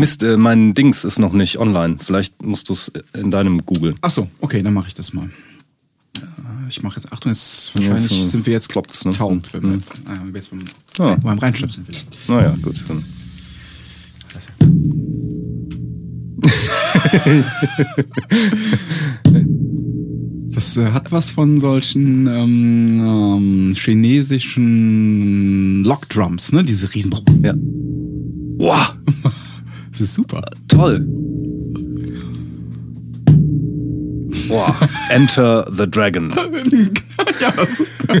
Mist, äh, mein Dings ist noch nicht online. Vielleicht musst du es in deinem googeln. Ach so, okay, dann mache ich das mal. Äh, Ich mache jetzt, Achtung, jetzt wahrscheinlich Ja, so sind wir jetzt kloppt's, ne? taub. Mhm. äh, jetzt beim, Ja. beim Reinstöpseln vielleicht. Naja, gut. Dann. Das äh, hat was von solchen ähm, ähm, chinesischen Lockdrums, ne? Diese riesen. Ja. Wow, Das ist super. toll. Wow. Enter the Dragon. ja, super.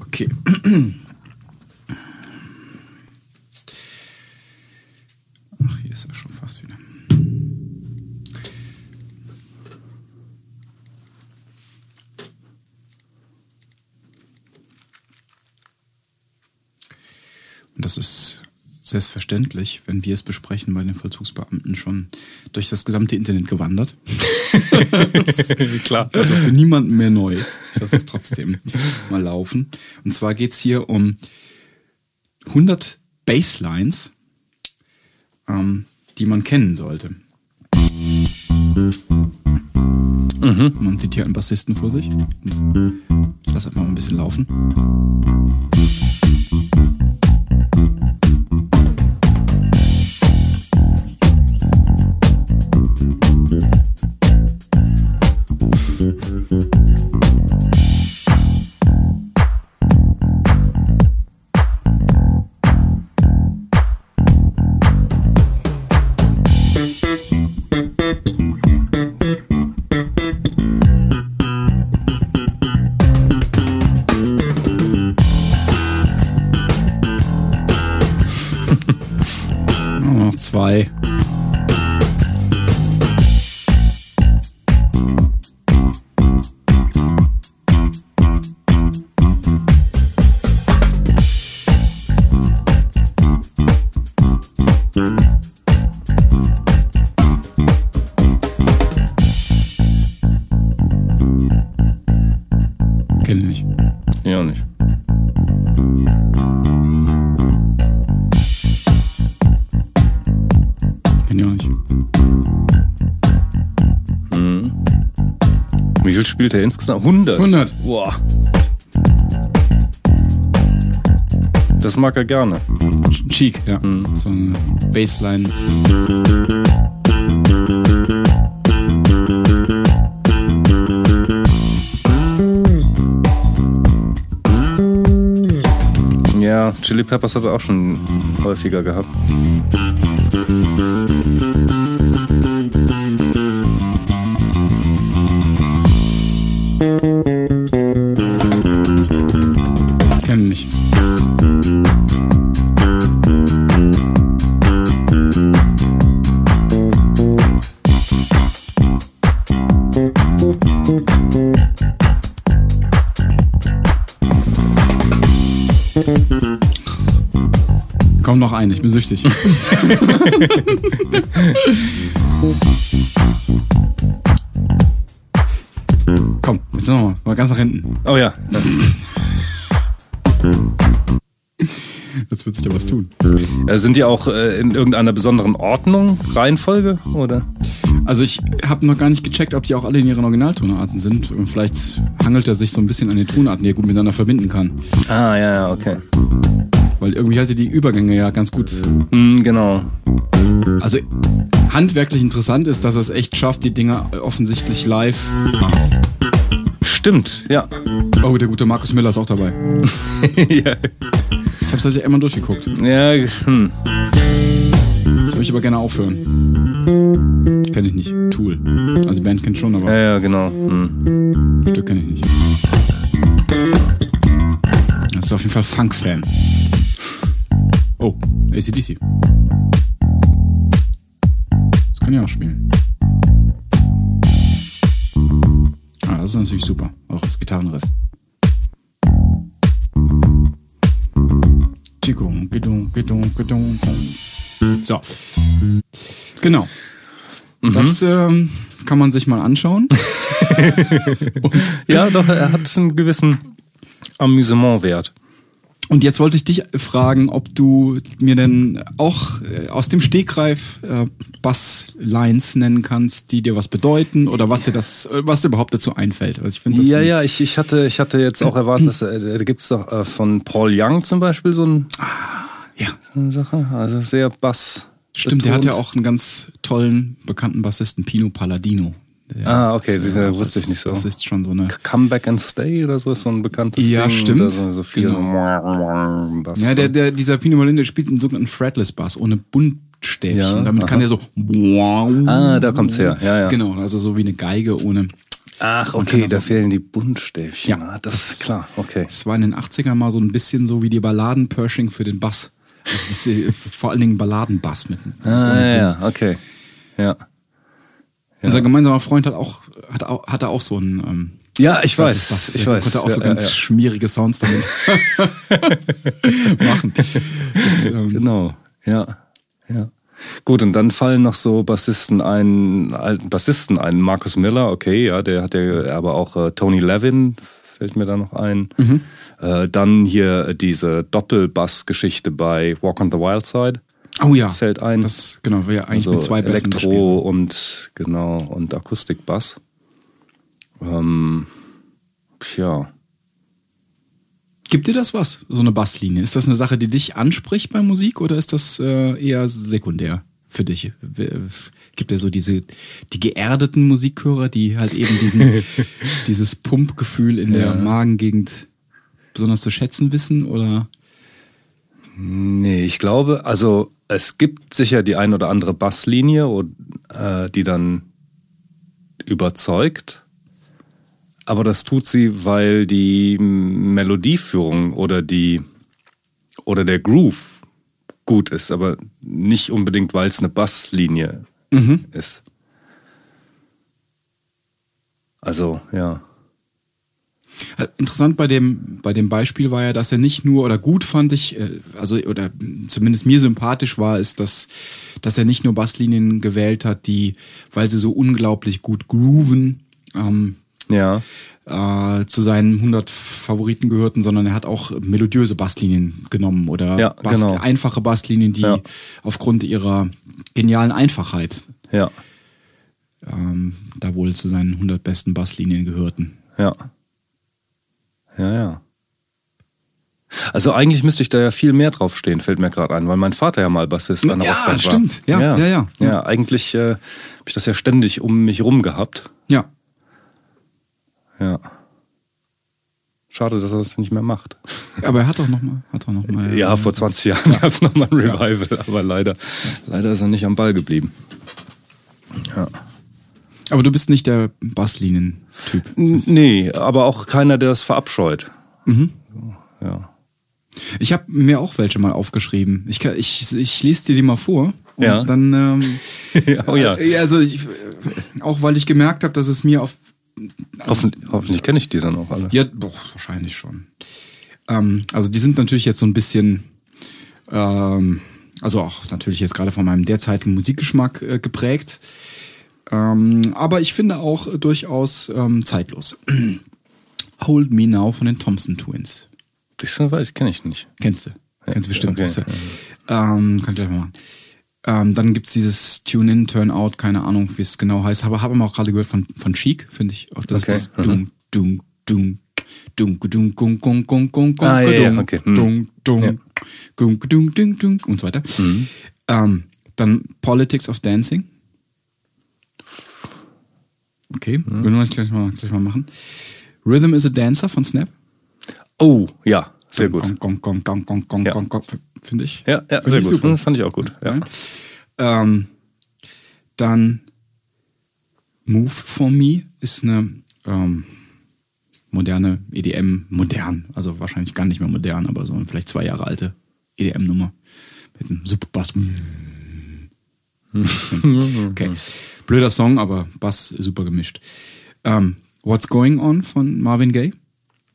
okay. Selbstverständlich, wenn wir es besprechen, bei den Vollzugsbeamten schon durch das gesamte Internet gewandert. Klar. Also für niemanden mehr neu. Das ist trotzdem mal laufen. Und zwar geht's hier um 100 Baselines, ähm, die man kennen sollte. Man sieht hier einen Bassisten vor sich. Ich lasse einfach mal ein bisschen laufen. Oh, Wie viel spielt er insgesamt? 100. 100. Boah. Das mag er gerne. Cheek, ja. So eine Bassline. Ja, Chili Peppers hat er auch schon häufiger gehabt. Ein, ich bin süchtig. Komm, jetzt nochmal, mal ganz nach hinten. Oh ja. Jetzt wird sich da was tun. Äh, Sind die auch äh, in irgendeiner besonderen Ordnung, Reihenfolge? Oder? Also ich habe noch gar nicht gecheckt, ob die auch alle in ihren Originaltonarten sind. Vielleicht hangelt er sich so ein bisschen an den Tonarten, die er gut miteinander verbinden kann. Ah, ja, ja, okay. Weil irgendwie hatte die Übergänge ja ganz gut. Hm, genau. Also handwerklich interessant ist, dass er es echt schafft, die Dinger offensichtlich live. Stimmt, ja. Oh, der gute Markus Miller ist auch dabei. ja. Ich hab's ja immer durchgeguckt. Ja, hm. Das würde ich aber gerne aufhören. Kenn ich nicht. Tool. Also Band kennt schon, ja, aber ja, genau. Hm. Stück kenne ich nicht. Das ist auf jeden Fall Funk-Fan. Oh, ACDC. Das kann ich auch spielen. Ah, das ist natürlich super. Auch das Gitarrenriff. So. Genau. Das ähm, kann man sich mal anschauen. Ja, doch, er hat einen gewissen Amüsementwert. Und jetzt wollte ich dich fragen, ob du mir denn auch äh, aus dem Stegreif äh, Basslines nennen kannst, die dir was bedeuten oder was dir das, äh, was dir überhaupt dazu einfällt. Also ich finde Ja, ja, ich, ich, hatte, ich hatte jetzt auch erwartet, dass, äh, da gibt's doch äh, von Paul Young zum Beispiel so, ein, ja. so eine Sache, also sehr Bass. Stimmt, der hat ja betont. auch einen ganz tollen, bekannten Bassisten, Pino Palladino. Der Ah, okay, diese äh, wusste ich nicht so. Das ist schon so eine. Come Back and Stay oder so ist so ein bekanntes Ja, Ding. stimmt. Oder so, so viel Genau. Bass. Ja, der, der, dieser Pino Palladino spielt einen sogenannten Fretless Bass ohne Buntstäbchen. Ja, Damit kann aha. er so. Ah, da kommt's her. Ja, ja. Genau, also so wie eine Geige ohne. Ach, okay, kann das da auch- fehlen die Buntstäbchen. Ja, ah, das, das- ist klar, okay. Es war in den 80ern mal so ein bisschen so wie die Balladen-Pershing für den Bass. Das ist äh, vor allen Dingen Balladenbass mit. Ah, ja, ja, okay. Ja. Unser gemeinsamer Freund hat auch, hat auch, hatte auch so einen. Ähm, Ja, ich weiß, ich Der weiß. Konnte auch so ja, ganz ja, ja. schmierige Sounds damit machen. Das, ähm, Genau, ja, ja. Gut, und dann fallen noch so Bassisten ein, alten Bassisten ein. Marcus Miller, okay, ja, der hat ja, aber auch äh, Tony Levin fällt mir da noch ein. Mhm. Äh, dann hier diese Doppelbass-Geschichte bei Walk on the Wild Side Oh ja. fällt ein. Das, genau, ja eigentlich also mit zwei Bässen Elektro und genau und Akustikbass. Ähm, tja. Gibt dir das was, so eine Basslinie? Ist das eine Sache, die dich anspricht bei Musik oder ist das äh, eher sekundär für dich? Gibt ja so diese, die geerdeten Musikhörer, die halt eben diesen, dieses Pumpgefühl in der Magengegend besonders zu schätzen wissen oder? Nee, ich glaube, also es gibt sicher die ein oder andere Basslinie, äh, die dann überzeugt. Aber das tut sie, weil die Melodieführung oder die oder der Groove gut ist, aber nicht unbedingt, weil es eine Basslinie ist. Also, ja. Interessant bei dem, bei dem Beispiel war ja, dass er nicht nur, oder gut fand ich, äh, also, oder zumindest mir sympathisch war, ist, dass, dass er nicht nur Basslinien gewählt hat, die, weil sie so unglaublich gut grooven, ähm, Ja. äh, zu seinen 100 Favoriten gehörten, sondern er hat auch melodiöse Basslinien genommen oder Ja, Bass, genau. einfache Basslinien, die Ja. aufgrund ihrer genialen Einfachheit Ja. ähm, da wohl zu seinen 100 besten Basslinien gehörten. Ja. Ja, ja. Also eigentlich müsste ich da ja viel mehr draufstehen, fällt mir gerade ein, weil mein Vater ja mal Bassist an der Ja, Rockband war. stimmt. Ja, ja, ja. Ja, eigentlich äh, habe ich das ja ständig um mich rum gehabt. Ja. Ja. Schade, dass er das nicht mehr macht. Aber er hat doch noch mal, hat doch noch mal. Ja, vor 20 Jahren gab es nochmal ein Revival, aber leider, leider ist er nicht am Ball geblieben. Ja. Aber du bist nicht der Basslinien-Typ. Nee, aber auch keiner, der es verabscheut. Mhm. Ja. Ich habe mir auch welche mal aufgeschrieben. Ich, kann, ich, ich lese dir die mal vor. Und Ja. dann, ähm, oh ja. äh, also ich, auch weil ich gemerkt habe, dass es mir auf Hoffentlich, hoffentlich kenne ich die dann auch alle. Ja, boah, wahrscheinlich schon. Ähm, also die sind natürlich jetzt so ein bisschen, ähm, also auch natürlich jetzt gerade von meinem derzeitigen Musikgeschmack äh, geprägt. Ähm, aber ich finde auch äh, durchaus ähm, zeitlos. Hold Me Now von den Thompson Twins. Das weiß kenne ich nicht. Kennst du? Kennst du bestimmt. okay. Du. Ähm, kann ich gleich mal machen. Ähm, dann gibt's dieses Tune-In, Turn-Out, keine Ahnung, wie es genau heißt. Aber habe auch gerade gehört von, von Chic, finde ich. Auch das Okay. ist das Dum, Dum, Dum, Dum, Gung, Gung, Gung, Gung, Gung, Ah, ja, ja, okay. Hm. Dum, Dum, Ja. Gung, Dung, Dung, Dung und so weiter. Mhm. Ähm, dann Politics of Dancing. Okay, Mhm. würden wir gleich mal, gleich mal machen. Rhythm is a Dancer von Snap. Oh, ja, sehr gut. Gong, gong, gong, gong, gong, gong, Ja. gong, gong, finde ich. Ja, ja, sehr gut. super. Hm, Fand ich auch gut. Ja. Ähm, dann Move for Me ist eine ähm, moderne EDM, modern, also wahrscheinlich gar nicht mehr modern, aber so eine vielleicht zwei Jahre alte EDM-Nummer mit einem super Bass. okay. Blöder Song, aber Bass super gemischt. Ähm, What's Going On von Marvin Gaye.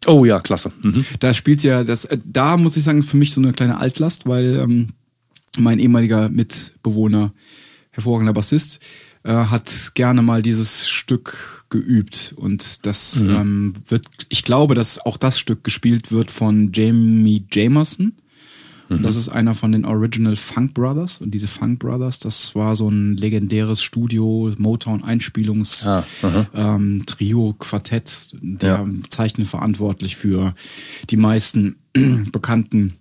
Oh ja, klasse. Mhm. Da spielt ja das, äh, da muss ich sagen, für mich so eine kleine Altlast, weil ähm, mein ehemaliger Mitbewohner, hervorragender Bassist, äh, hat gerne mal dieses Stück geübt und das ähm, wird, ich glaube, dass auch das Stück gespielt wird von Jamie Jamerson. Und das ist einer von den Original Funk Brothers. Und diese Funk Brothers, das war so ein legendäres Studio, Motown-Einspielungs, Ah, ähm, Quartett. Der Ja. zeichnet verantwortlich für die meisten bekannten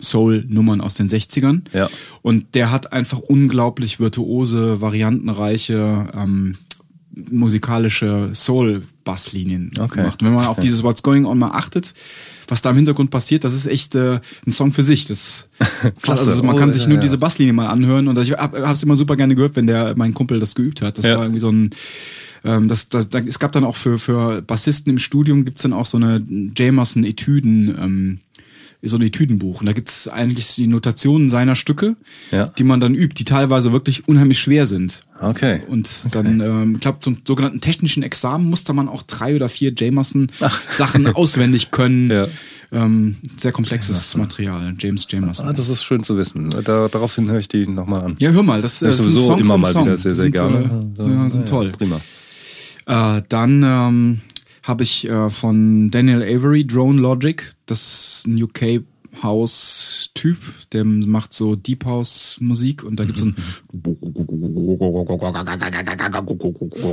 Soul-Nummern aus den 60ern. Ja. Und der hat einfach unglaublich virtuose, variantenreiche, ähm, musikalische Soul-Basslinien Okay. gemacht. Und wenn man auf dieses What's Going On mal achtet, was da im Hintergrund passiert, das ist echt äh, ein Song für sich. Das Klasse. Also man Oh, kann sich ja, nur ja. diese Basslinie mal anhören und ich habe es immer super gerne gehört, wenn der mein Kumpel das geübt hat. Das Ja. war irgendwie so ein ähm, das, das, da, es gab dann auch für, für Bassisten im Studium gibt's dann auch so eine Jamerson Etüden, ähm, so ein Etüdenbuch. Und da gibt's eigentlich die Notationen seiner Stücke, Ja. die man dann übt, die teilweise wirklich unheimlich schwer sind. Okay. Und dann, ähm, ich glaube, zum sogenannten technischen Examen musste man auch drei oder vier Jamerson-Sachen auswendig können. Ja. Ähm, sehr komplexes Material, James Jamerson. Ah, das ist schön zu wissen. Da, daraufhin höre ich die nochmal an. Ja, hör mal, das, ich das sind sowieso Songs immer mal Song. wieder sehr, sehr gerne. Äh, ja, sind Ja, toll. Prima. Äh, dann ähm, habe ich äh, von Daniel Avery Drone Logic, das ist ein UK House Typ, der macht so Deep House Musik und da gibt's so ein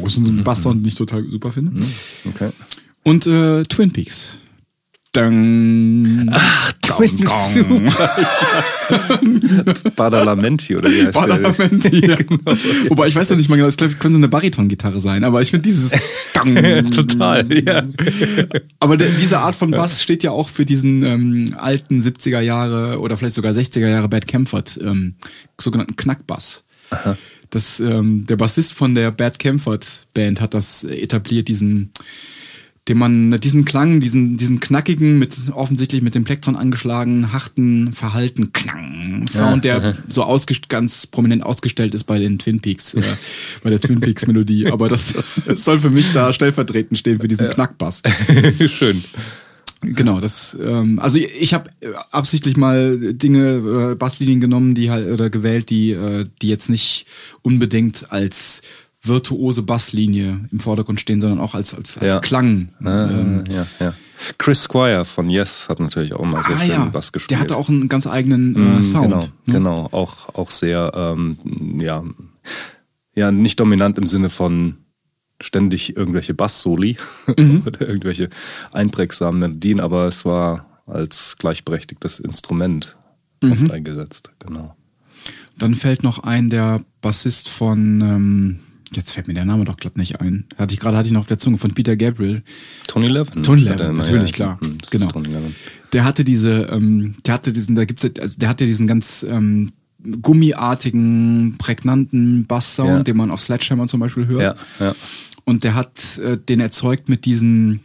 so einen Basssound, den ich total super finde. Okay. Und äh, Twin Peaks. Dang. Ach, Twin Peaks, Badalamenti oder wie heißt der? Parlament, ja. Wobei ich weiß noch nicht mal genau, glaube, könnte eine Bariton-Gitarre sein, aber ich finde dieses. Total, ja. Aber der, diese Art von Bass steht ja auch für diesen ähm, alten 70er Jahre oder vielleicht sogar 60er Jahre Bad Camford, ähm, sogenannten Knackbass. Das, ähm, der Bassist von der Bad Camford Band hat das etabliert, diesen, den man, diesen Klang, diesen, diesen knackigen, mit offensichtlich mit dem Plektron angeschlagenen, harten, verhalten Klang Sound, der so ausgest ganz prominent ausgestellt ist bei den Twin Peaks, äh, bei der Twin Peaks Melodie. Aber das, das soll für mich da stellvertretend stehen für diesen Knackbass. Schön. Genau, das ähm, also ich, ich habe absichtlich mal Dinge äh, Basslinien genommen, die halt oder gewählt, die äh, die jetzt nicht unbedingt als virtuose Basslinie im Vordergrund stehen, sondern auch als als, als Ja. Klang. Ähm, ja, ja. Chris Squire von Yes hat natürlich auch mal sehr ah schön ja, Bass gespielt. der hatte auch einen ganz eigenen äh, Mm, Sound. Genau, ne? genau. Auch, auch sehr, ähm, ja, ja, nicht dominant im Sinne von ständig irgendwelche Bass-Soli Mhm. oder irgendwelche einprägsamen Melodien, aber es war als gleichberechtigtes Instrument Mhm. oft eingesetzt. Genau. Dann fällt noch ein der Bassist von ähm, jetzt fällt mir der Name doch glatt nicht ein. Hatte ich gerade hatte ich noch auf der Zunge von Peter Gabriel. Tony Levin. Tony Levin, natürlich, ja, klar. Genau. Tony Levin. Der hatte diese, ähm, der hatte diesen, da gibt's, also der hatte diesen ganz ähm, gummiartigen, prägnanten Basssound, Ja. den man auf Sledgehammer zum Beispiel hört. Ja, ja. Und der hat äh, den erzeugt mit diesen,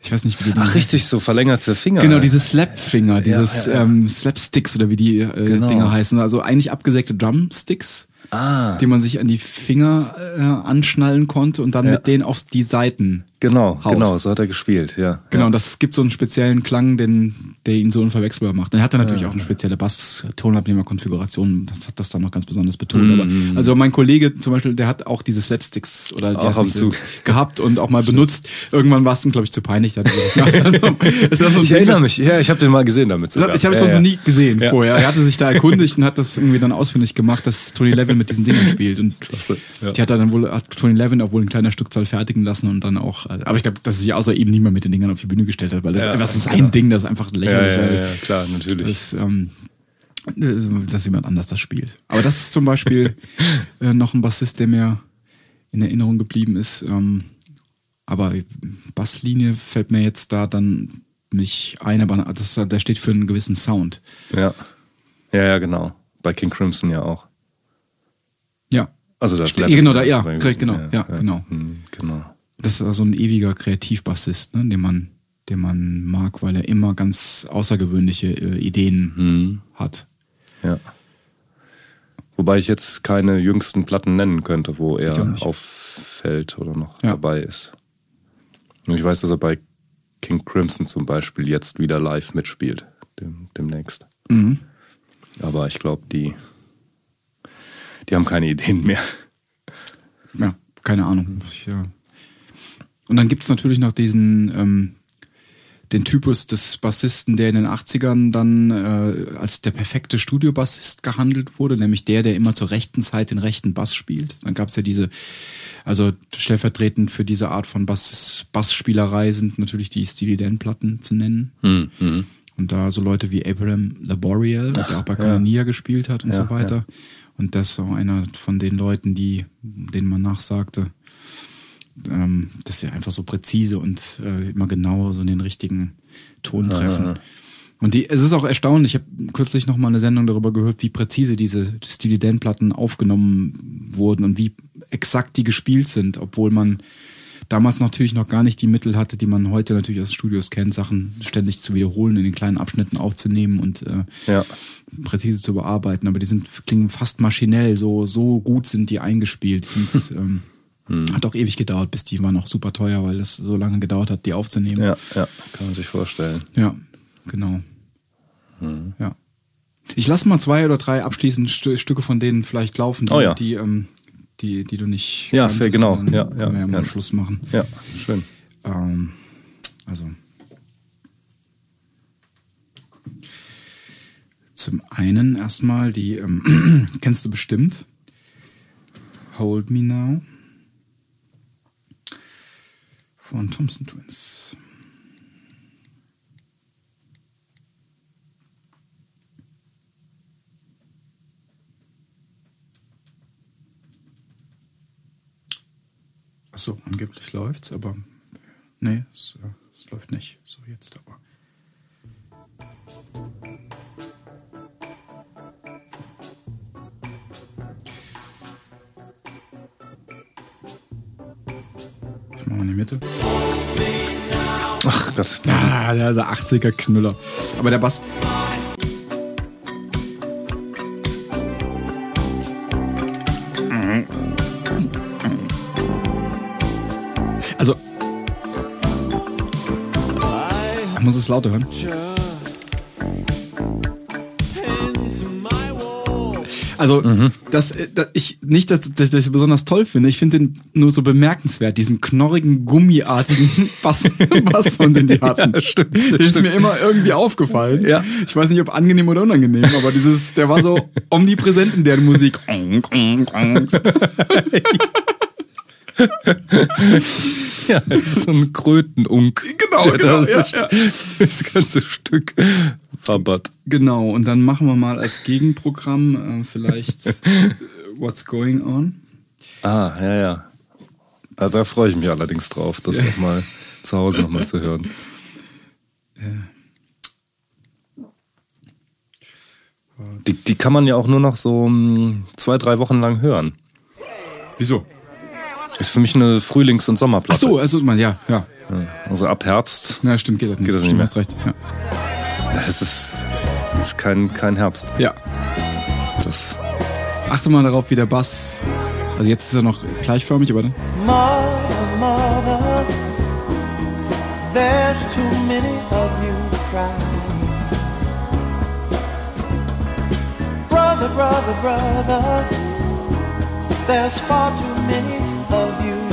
ich weiß nicht, wie die Ach, richtig, so verlängerte Finger. Genau, diese Slapfinger, dieses ja, ja. Ähm, Slapsticks oder wie die äh, Genau. Dinger heißen. Also eigentlich abgesägte Drumsticks, Ah, die man sich an die Finger äh, anschnallen konnte und dann Ja. mit denen auf die Seiten. Genau, Haut. genau, so hat er gespielt, ja. Genau, ja. und das gibt so einen speziellen Klang, den, der ihn so unverwechselbar macht. Dann hat er natürlich auch eine spezielle Bass-Tonabnehmer-Konfiguration. Das hat das dann noch ganz besonders betont. Aber, also mein Kollege zum Beispiel, der hat auch diese Slapsticks oder der Auch ist ab nicht und so zu. gehabt und auch mal benutzt. Irgendwann war es ihm, glaube ich, zu peinlich. Ja, also, so Ich Ding, erinnere mich, ja, ich habe den mal gesehen damit sogar. ich habe es ja, sonst ja. noch nie gesehen Ja. vorher. Er hatte sich da erkundigt und hat das irgendwie dann ausfindig gemacht, dass Tony Levin mit diesen Dingen spielt. Und Klasse, ja. die hat er dann wohl, hat Tony Levin auch wohl in kleiner Stückzahl fertigen lassen und dann auch, aber ich glaube, dass sich außer ihm niemand mit den Dingern auf die Bühne gestellt hat, weil das Ja, ist einfach so sein genau. Ding, das ist einfach Ja, lächerlich. ja, weil ja, klar, natürlich. Das, ähm, äh, dass jemand anders das spielt. Aber das ist zum Beispiel äh, noch ein Bassist, der mir in Erinnerung geblieben ist. Ähm, aber Basslinie fällt mir jetzt da dann nicht ein, aber das, der steht für einen gewissen Sound. Ja. Ja, ja, genau. Bei King Crimson ja auch. Ja. Also das Ste- genau, da- ja, korrekt, genau, ja, genau. Hm, genau. Das ist so ein ewiger Kreativbassist, ne, den man, den man mag, weil er immer ganz außergewöhnliche äh, Ideen Hm, hat. ja. Wobei ich jetzt keine jüngsten Platten nennen könnte, wo er auffällt oder noch Ja. dabei ist. Und ich weiß, dass er bei King Crimson zum Beispiel jetzt wieder live mitspielt, dem, demnächst. Mhm. Aber ich glaube, die, die haben keine Ideen mehr. Ja, keine Ahnung. Ich, äh, Und dann gibt's natürlich noch diesen, ähm, den Typus des Bassisten, der in den 80ern dann äh, als der perfekte Studiobassist gehandelt wurde, nämlich der, der immer zur rechten Zeit den rechten Bass spielt. Dann gab's ja diese, also stellvertretend für diese Art von Bass, Bassspielerei sind natürlich die Steely Dan-Platten zu nennen. Hm, hm. Und da so Leute wie Abraham Laboriel, der auch bei Canania gespielt hat und Ja, so weiter. Und das ist auch einer von den Leuten, die, denen man nachsagte, ähm, dass sie einfach so präzise und äh, immer genau so den richtigen Ton treffen. Und die, es ist auch erstaunlich, ich habe kürzlich noch mal eine Sendung darüber gehört, wie präzise diese Steely Dan Platten aufgenommen wurden und wie exakt die gespielt sind, obwohl man damals natürlich noch gar nicht die Mittel hatte, die man heute natürlich aus Studios kennt, Sachen ständig zu wiederholen, in den kleinen Abschnitten aufzunehmen und äh, Ja. präzise zu bearbeiten. Aber die sind klingen fast maschinell, so so gut sind die eingespielt. Sind, ähm, Hat auch ewig gedauert, bis die waren auch super teuer, weil es so lange gedauert hat, die aufzunehmen. Ja, ja, kann man sich vorstellen. Ja, genau. Hm. Ja. Ich lasse mal zwei oder drei abschließend Stü Stücke von denen vielleicht laufen, die, Oh ja. die, ähm, die, die du nicht. Ja, kanntest, fair, genau. dann Ja, können ja, wir ja mal ja. Schluss machen. Ja, schön. Ähm, also. Zum einen erstmal die, ähm, kennst du bestimmt. Hold Me Now. Von Thompson Twins. Achso, angeblich läuft's, aber nee, es, äh, es läuft nicht. So jetzt aber. Mitte. Ach Gott. Ah, der ist 80er Knüller. Aber der Bass. Also. Ich muss es lauter hören. Also, das, äh, das, ich, nicht, dass, dass ich das besonders toll finde. Ich finde den nur so bemerkenswert, diesen knorrigen, gummiartigen Bass, Basssound, den die hatten. Ja, stimmt, Das ist mir immer irgendwie aufgefallen. Ja. Ich weiß nicht, ob angenehm oder unangenehm, aber dieses, der war so omnipräsent in der Musik. Ja, das ist so ein Krötenunk. Genau, genau, da ja, das, ja. das ganze Stück wabbert. Genau, und dann machen wir mal als Gegenprogramm äh, vielleicht What's Going On. Ah, ja, ja. Also da freue ich mich allerdings drauf, das auch mal zu Hause nochmal zu hören. Die, die kann man ja auch nur noch so mm, zwei, drei Wochen lang hören. Wieso? Ist für mich eine Frühlings- und Ach Sommerplatte. so, also man, ja, ja. Also ab Herbst, Na, stimmt, geht das nicht. Geht das nicht stimmt, mehr? hast recht. Ja. das ist, das ist kein, kein Herbst. ja. Das, Achte mal darauf, wie der Bass. Also jetzt ist er noch gleichförmig, aber dann. Mother, mother, there's too many of you crying. Brother, brother, brother, there's far too many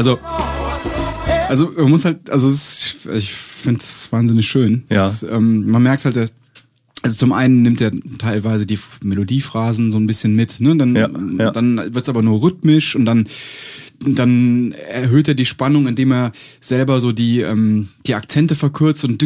Also, also man muss halt, also es, ich finde es wahnsinnig schön. Ja. Das, ähm, man merkt halt, der, also zum einen nimmt er teilweise die Melodiephrasen so ein bisschen mit, ne? Dann, Ja, ja. dann wird's aber nur rhythmisch und dann dann erhöht er die Spannung, indem er selber so die, ähm, die Akzente verkürzt und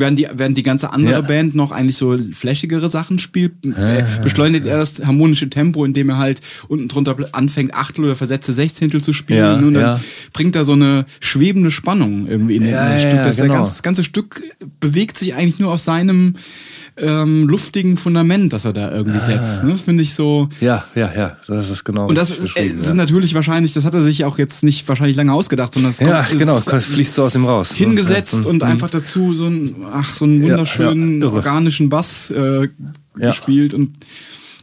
während die, während die ganze andere Ja. Band noch eigentlich so flashigere Sachen spielt, äh, beschleunigt er das harmonische Tempo, indem er halt unten drunter anfängt, Achtel oder versetzte Sechzehntel zu spielen Ja, und dann ja. bringt er so eine schwebende Spannung irgendwie in Ja, das ja, Stück. Das genau. ganze, ganze Stück bewegt sich eigentlich nur auf seinem ähm, luftigen Fundament, das er da irgendwie Ah. setzt. Ne? Das finde ich so. Ja, ja, ja, das ist genau. Und das ist, äh, das ja. ist natürlich wahrscheinlich, das hat er sich auch jetzt nicht wahrscheinlich lange ausgedacht, sondern es Ja, kommt, genau, ist fließt so aus ihm raus. ne? hingesetzt Ja. und Mhm. einfach dazu so einen, ach, so einen wunderschönen ja, organischen Bass äh, Ja. gespielt. Und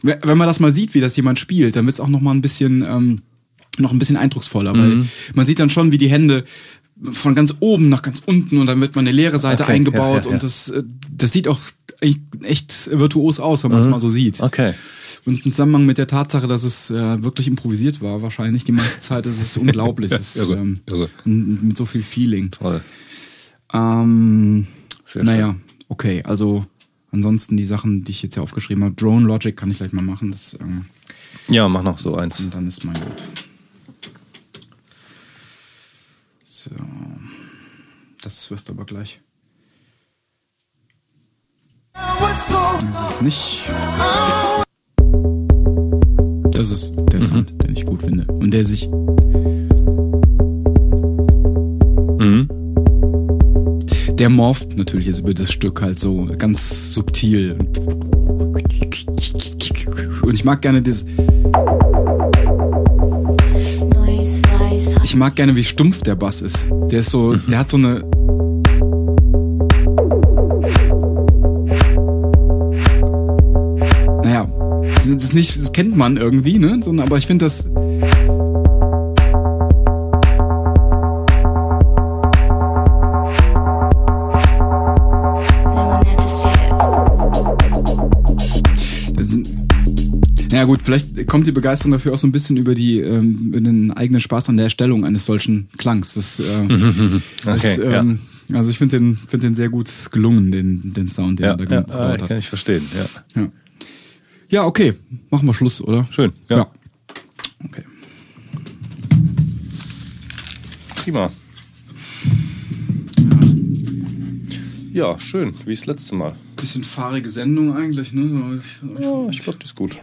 we- wenn man das mal sieht, wie das jemand spielt, dann wird es auch noch mal ein bisschen, ähm, noch ein bisschen eindrucksvoller, weil Mhm. man sieht dann schon, wie die Hände von ganz oben nach ganz unten und dann wird man eine leere Seite Okay, eingebaut ja, ja, ja. und das, äh, das sieht auch echt, virtuos aus, wenn man es mal so sieht. Mhm. Okay. Und im Zusammenhang mit der Tatsache, dass es äh, wirklich improvisiert war, wahrscheinlich die meiste Zeit, ist es unglaublich. Ist, irre, ähm, irre. Mit so viel Feeling. Toll. Ähm, Sehr naja, okay, also ansonsten die Sachen, die ich jetzt hier aufgeschrieben habe. Drone Logic kann ich gleich mal machen, das, ähm, Ja, mach noch so eins. und dann ist mein gut. So. Das wirst du aber gleich. What's going Das ist nicht. Das ist der Sound, den ich gut finde. Und der sich. Mhm. Der morpht natürlich jetzt über das Stück halt so ganz subtil. Und ich mag gerne dieses. Ich mag gerne, wie stumpf der Bass ist. Der ist so, der hat so eine. Das ist nicht, das kennt man irgendwie, ne? Sondern, aber ich finde das. das naja gut, vielleicht kommt die Begeisterung dafür auch so ein bisschen über die ähm, den eigenen Spaß an der Erstellung eines solchen Klangs. Das, äh, das Okay, ja. ähm, also ich finde den find den sehr gut gelungen, den den Sound, den Ja, er da ja, gebaut hat. kann ich verstehen. Ja. Ja. Ja, okay, machen wir Schluss, oder? Schön. Ja. Ja. Okay. Prima. Ja, schön, wie das letzte Mal. Bisschen fahrige Sendung eigentlich, ne? Ja, ich glaube, das ist gut.